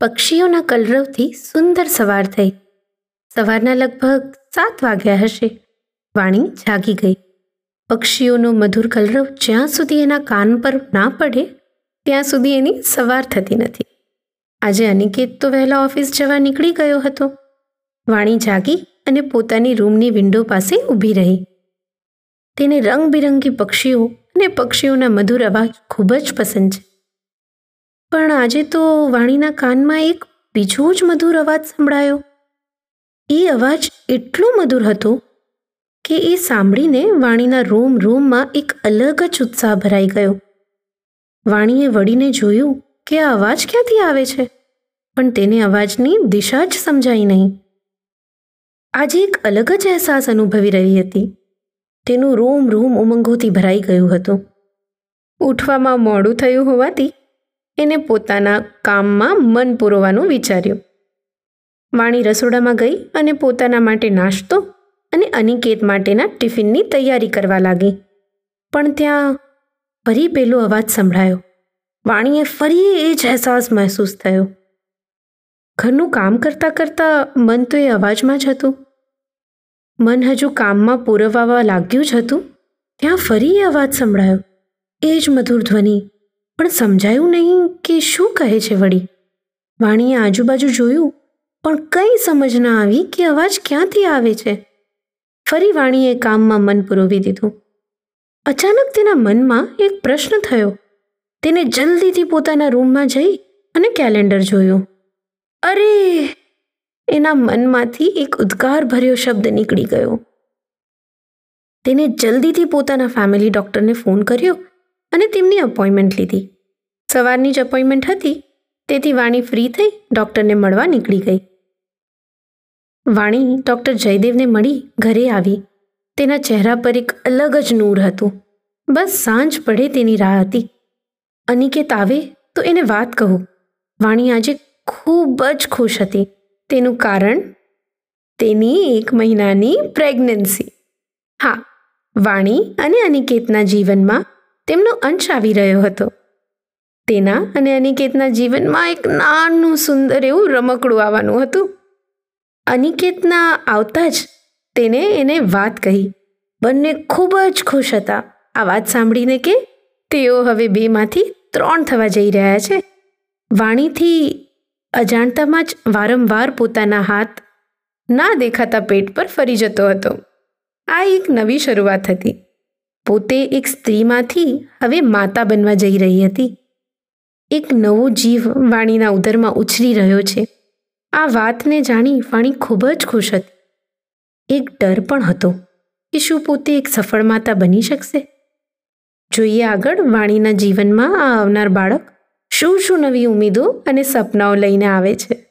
પક્ષીઓના કલરવથી સુંદર સવાર થઈ. સવારના લગભગ સાત વાગ્યા હશે. વાણી જાગી ગઈ. પક્ષીઓનો મધુર કલરવ જ્યાં સુધી એના કાન પર ના પડે, ત્યાં સુધી એની સવાર થતી નથી. આજે અનિકેત તો વહેલા ઓફિસ જવા નીકળી ગયો હતો. વાણી જાગી અને પોતાની રૂમની વિન્ડો પાસે ઊભી રહી. તેને રંગબેરંગી પક્ષીઓ અને પક્ષીઓના મધુર અવાજ ખૂબ જ પસંદ છે. પણ આજે તો વાણીના કાનમાં એક બીજો જ મધુર અવાજ સંભળાયો. એ અવાજ એટલો મધુર હતો કે એ સાંભળીને વાણીના રોમ રોમમાં એક અલગ જ ઉત્સાહ ભરાઈ ગયો. વાણીએ વળીને જોયું કે આ અવાજ ક્યાંથી આવે છે, પણ તેને અવાજની દિશા જ સમજાઈ નહીં. આજે એક અલગ જ અહેસાસ અનુભવી રહી હતી. તેનું રોમ રોમ ઉમંગોથી ભરાઈ ગયું હતું. ઉઠવામાં મોડું થયું હોવાથી એને પોતાના કામમાં મન પૂરવાનું વિચાર્યું. વાણી રસોડામાં ગઈ અને પોતાના માટે નાસ્તો અને અનિકેત માટેના ટિફિનની તૈયારી કરવા લાગી. પણ ત્યાં ફરી પેલો અવાજ સંભળાયો. વાણીએ ફરી એ જ અહેસાસ મહેસૂસ થયો. ઘરનું કામ કરતાં કરતાં મન તો એ અવાજમાં જ હતું. મન હજુ કામમાં પૂરવાવા લાગ્યું જ હતું. ત્યાં ફરી એ અવાજ સંભળાયો. એ જ મધુર ધ્વનિ. પણ સમજાયું નહીં કે શું કહે છે વળી? વાણીએ આજુબાજુ જોયું, પણ કંઈ સમજ ના આવી કે અવાજ ક્યાંથી આવે છે. ફરી વાણીએ કામમાં મન પુરોવી દીધું. અચાનક તેના મનમાં એક પ્રશ્ન થયો. તેને જલ્દીથી પોતાના રૂમમાં જઈ અને કેલેન્ડર જોયું. અરે! એના મનમાંથી એક ઉદ્ગાર ભર્યો શબ્દ નીકળી ગયો. તેને જલ્દીથી પોતાના ફેમિલી ડૉક્ટરને ફોન કર્યો અને તેમની અપોઇન્ટમેન્ટ લીધી. સવારની જ અપોઇન્ટમેન્ટ હતી, તેથી વાણી ફ્રી થઈ ડૉક્ટરને મળવા નીકળી ગઈ. વાણી ડૉક્ટર જયદેવને મળી ઘરે આવી. તેના ચહેરા પર એક અલગ જ નૂર હતું. બસ સાંજ પડે તેની રાહ હતી. અનિકેત આવે તો એને વાત કહું. વાણી આજે ખૂબ જ ખુશ હતી. તેનું કારણ? તેની એક મહિનાની પ્રેગ્નન્સી. હા, વાણી અને અનિકેતના જીવનમાં તેમનો અંશ આવી રહ્યો હતો. તેના અને અનિકેતના જીવનમાં એક નાનું સુંદર એવું રમકડું આવવાનું હતું. અનિકેતના આવતા જ તેને એને વાત કહી. બંને ખૂબ જ ખુશ હતા. આ વાત સાંભળીને કે તેઓ હવે બેમાંથી ત્રણ થવા જઈ રહ્યા છે. વાણીથી અજાણતામાં જ વારંવાર પોતાના હાથ ના દેખાતા પેટ પર ફરી જતો હતો. આ એક નવી શરૂઆત હતી. પોતે એક સ્ત્રીમાંથી હવે માતા બનવા જઈ રહી હતી. એક નવો જીવ વાણીના ઉદરમાં ઉછરી રહ્યો છે. આ વાતને જાણી વાણી ખૂબ જ ખુશ હતી. એક ડર પણ હતો કે શું પોતે એક સફળ માતા બની શકશે? જોઈએ આગળ વાણીના જીવનમાં આ આવનાર બાળક શું શું નવી ઉમેદો અને સપનાઓ લઈને આવે છે.